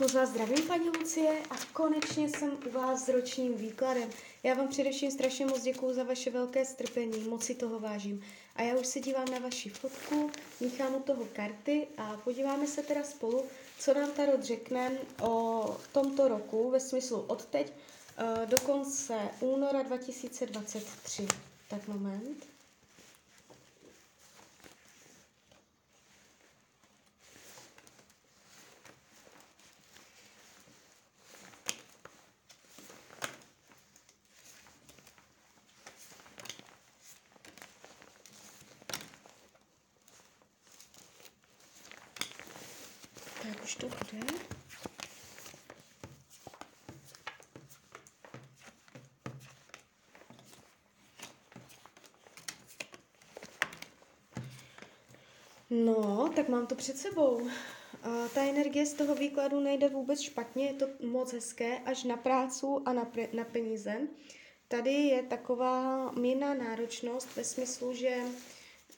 Moc vás zdravím, paní Lucie, a konečně jsem u vás s ročním výkladem. Já vám především strašně moc děkuju za vaše velké strpení, moc si toho vážím. A já už se dívám na vaši fotku, míchám u toho karty a podíváme se teda spolu, co nám Tarot řekne o tomto roku, ve smyslu od teď uh, do konce února 2023. Tak moment. Tak už to bude. No, tak mám to před sebou. A ta energie z toho výkladu nejde vůbec špatně, je to moc hezké, až na prácu a na, pre, na peníze. Tady je taková mírná náročnost ve smyslu, že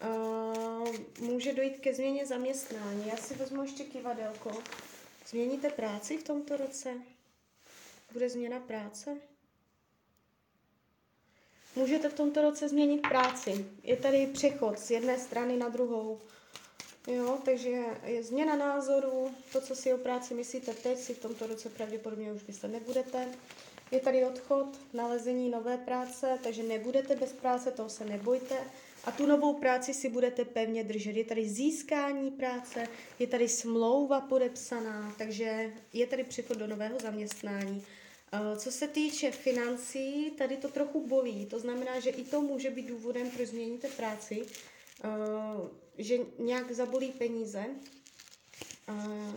uh, může dojít ke změně zaměstnání. Já si vezmu ještě kivadelko. Změníte práci v tomto roce? Bude změna práce? Můžete v tomto roce změnit práci. Je tady přechod z jedné strany na druhou. Jo, takže je změna názoru, to, co si o práci myslíte teď, si v tomto roce pravděpodobně už myslet nebudete. Je tady odchod, nalezení nové práce, takže nebudete bez práce, toho se nebojte. A tu novou práci si budete pevně držet. Je tady získání práce, je tady smlouva podepsaná, takže je tady přechod do nového zaměstnání. Co se týče financí, tady to trochu bolí. To znamená, že i to může být důvodem, proč změníte práci, že nějak zabolí peníze.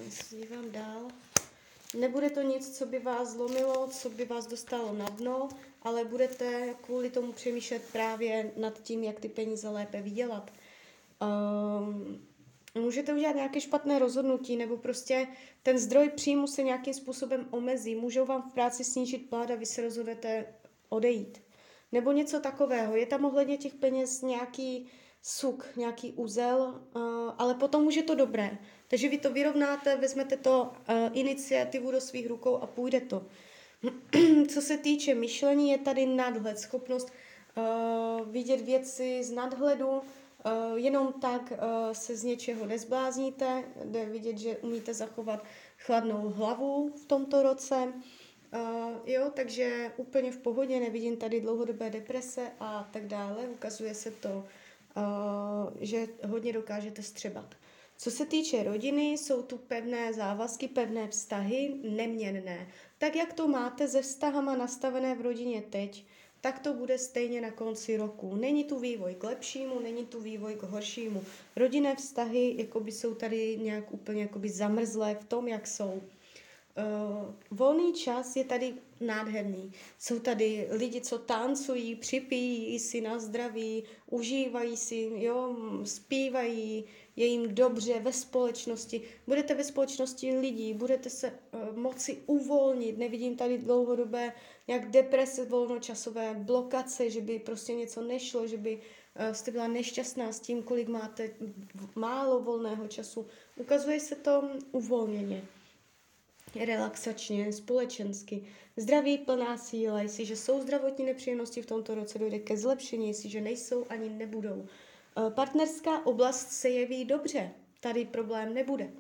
Se dívám dál. Nebude to nic, co by vás zlomilo, co by vás dostalo na dno, ale budete kvůli tomu přemýšlet právě nad tím, jak ty peníze lépe vydělat. Um, můžete udělat nějaké špatné rozhodnutí, nebo prostě ten zdroj příjmu se nějakým způsobem omezí. Můžou vám v práci snížit plát a vy se rozhodnete odejít. Nebo něco takového. Je tam ohledně těch peněz nějaký suk, nějaký úzel, uh, ale potom už je to dobré. Takže vy to vyrovnáte, vezmete to uh, iniciativu do svých rukou a půjde to. Co se týče myšlení, je tady nadhled, schopnost uh, vidět věci z nadhledu, jenom tak se z něčeho nezblázníte, jde vidět, že umíte zachovat chladnou hlavu v tomto roce. Uh, jo, takže úplně v pohodě, nevidím tady dlouhodobé deprese a tak dále. Ukazuje se to, že hodně dokážete střebat. Co se týče rodiny, jsou tu pevné závazky, pevné vztahy, neměnné. Tak, jak to máte se vztahama nastavené v rodině teď, tak to bude stejně na konci roku. Není tu vývoj k lepšímu, není tu vývoj k horšímu. Rodinné vztahy jsou tady nějak úplně zamrzlé v tom, jak jsou. Uh, volný čas je tady nádherný. Jsou tady lidi, co tancují, připíjí si na zdraví, užívají si, jo, zpívají, je jim dobře ve společnosti. Budete ve společnosti lidí, budete se uh, moci uvolnit. Nevidím tady dlouhodobé jak deprese volnočasové, blokace, že by prostě něco nešlo, že by uh, jste byla nešťastná s tím, kolik máte málo volného času. Ukazuje se to uvolněně relaxačně, společensky. Zdraví, plná síla, jestliže jsou zdravotní nepříjemnosti v tomto roce, dojde ke zlepšení, jestliže nejsou, ani nebudou. Eh, partnerská oblast se jeví dobře, tady problém nebude.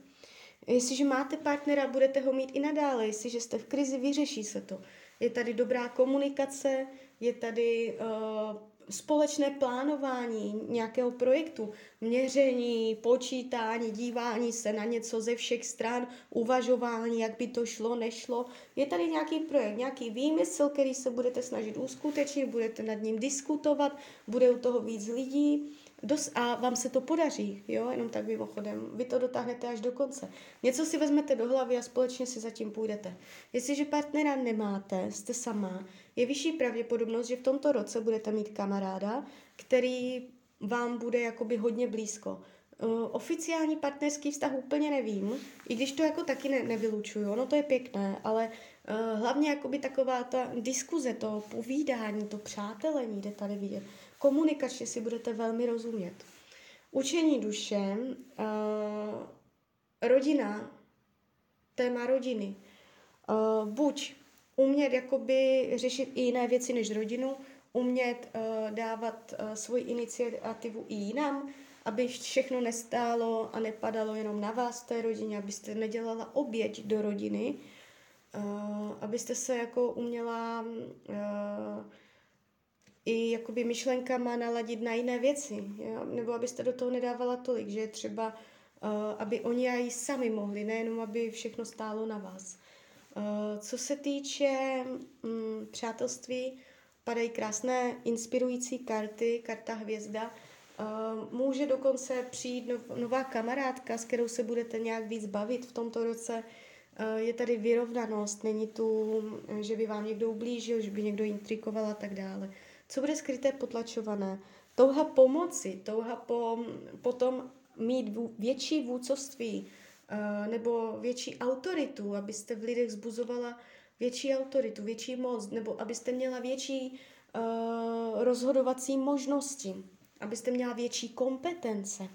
Jestliže máte partnera, budete ho mít i nadále, jestliže jste v krizi, vyřeší se to. Je tady dobrá komunikace, je tady uh, společné plánování nějakého projektu, měření, počítání, dívání se na něco ze všech stran, uvažování, jak by to šlo, nešlo. Je tady nějaký projekt, nějaký výmysl, který se budete snažit uskutečnit, budete nad ním diskutovat, bude u toho víc lidí dos- a vám se to podaří, jo, jenom tak mimochodem, vy to dotáhnete až do konce. Něco si vezmete do hlavy a společně si zatím půjdete. Jestliže partnera nemáte, jste sama, je vyšší pravděpodobnost, že v tomto roce budete mít kamaráda, který vám bude jakoby hodně blízko. Uh, oficiální partnerský vztah úplně nevím, i když to jako taky ne, nevylučuju, no to je pěkné, ale uh, hlavně jakoby taková ta diskuze, to povídání, to přátelení jde tady vidět. Komunikačně si budete velmi rozumět. Učení duše, uh, rodina, téma rodiny. Uh, buď umět jakoby řešit i jiné věci než rodinu, umět uh, dávat uh, svoji iniciativu i jinam, aby všechno nestálo a nepadalo jenom na vás v té rodině, abyste nedělala oběť do rodiny, uh, abyste se jako uměla uh, i jakoby myšlenkama naladit na jiné věci, jo? nebo abyste do toho nedávala tolik, že třeba, uh, aby oni i sami mohli, nejenom aby všechno stálo na vás. Uh, co se týče um, přátelství, padají krásné inspirující karty, karta hvězda. Uh, může dokonce přijít nov, nová kamarádka, s kterou se budete nějak víc bavit v tomto roce. Je tady vyrovnanost, není tu, že by vám někdo ublížil, že by někdo intrikoval a tak dále. Co bude skryté, potlačované? Touha pomoci, touha po, potom mít větší vůcovství uh, nebo větší autoritu, abyste v lidech zbuzovala větší autoritu, větší moc, nebo abyste měla větší uh, rozhodovací možnosti, abyste měla větší kompetence,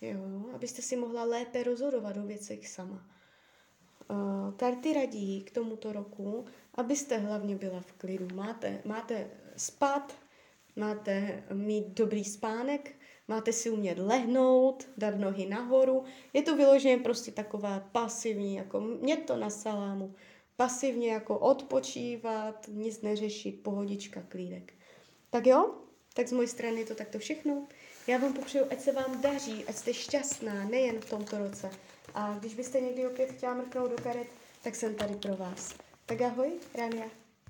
jo, abyste si mohla lépe rozhodovat o věcech sama. Uh, karty radí k tomuto roku, abyste hlavně byla v klidu. Máte, máte spát, máte mít dobrý spánek, máte si umět lehnout, dát nohy nahoru. Je to vyloženě prostě taková pasivní, jako mě to na salámu pasivně jako odpočívat, nic neřešit, pohodička, klídek. Tak jo, tak z mojej strany je to takto všechno. Já vám popřeju, ať se vám daří, ať jste šťastná, nejen v tomto roce. A když byste někdy opět chtěla mrknout do karet, tak jsem tady pro vás. Tak ahoj, Rania.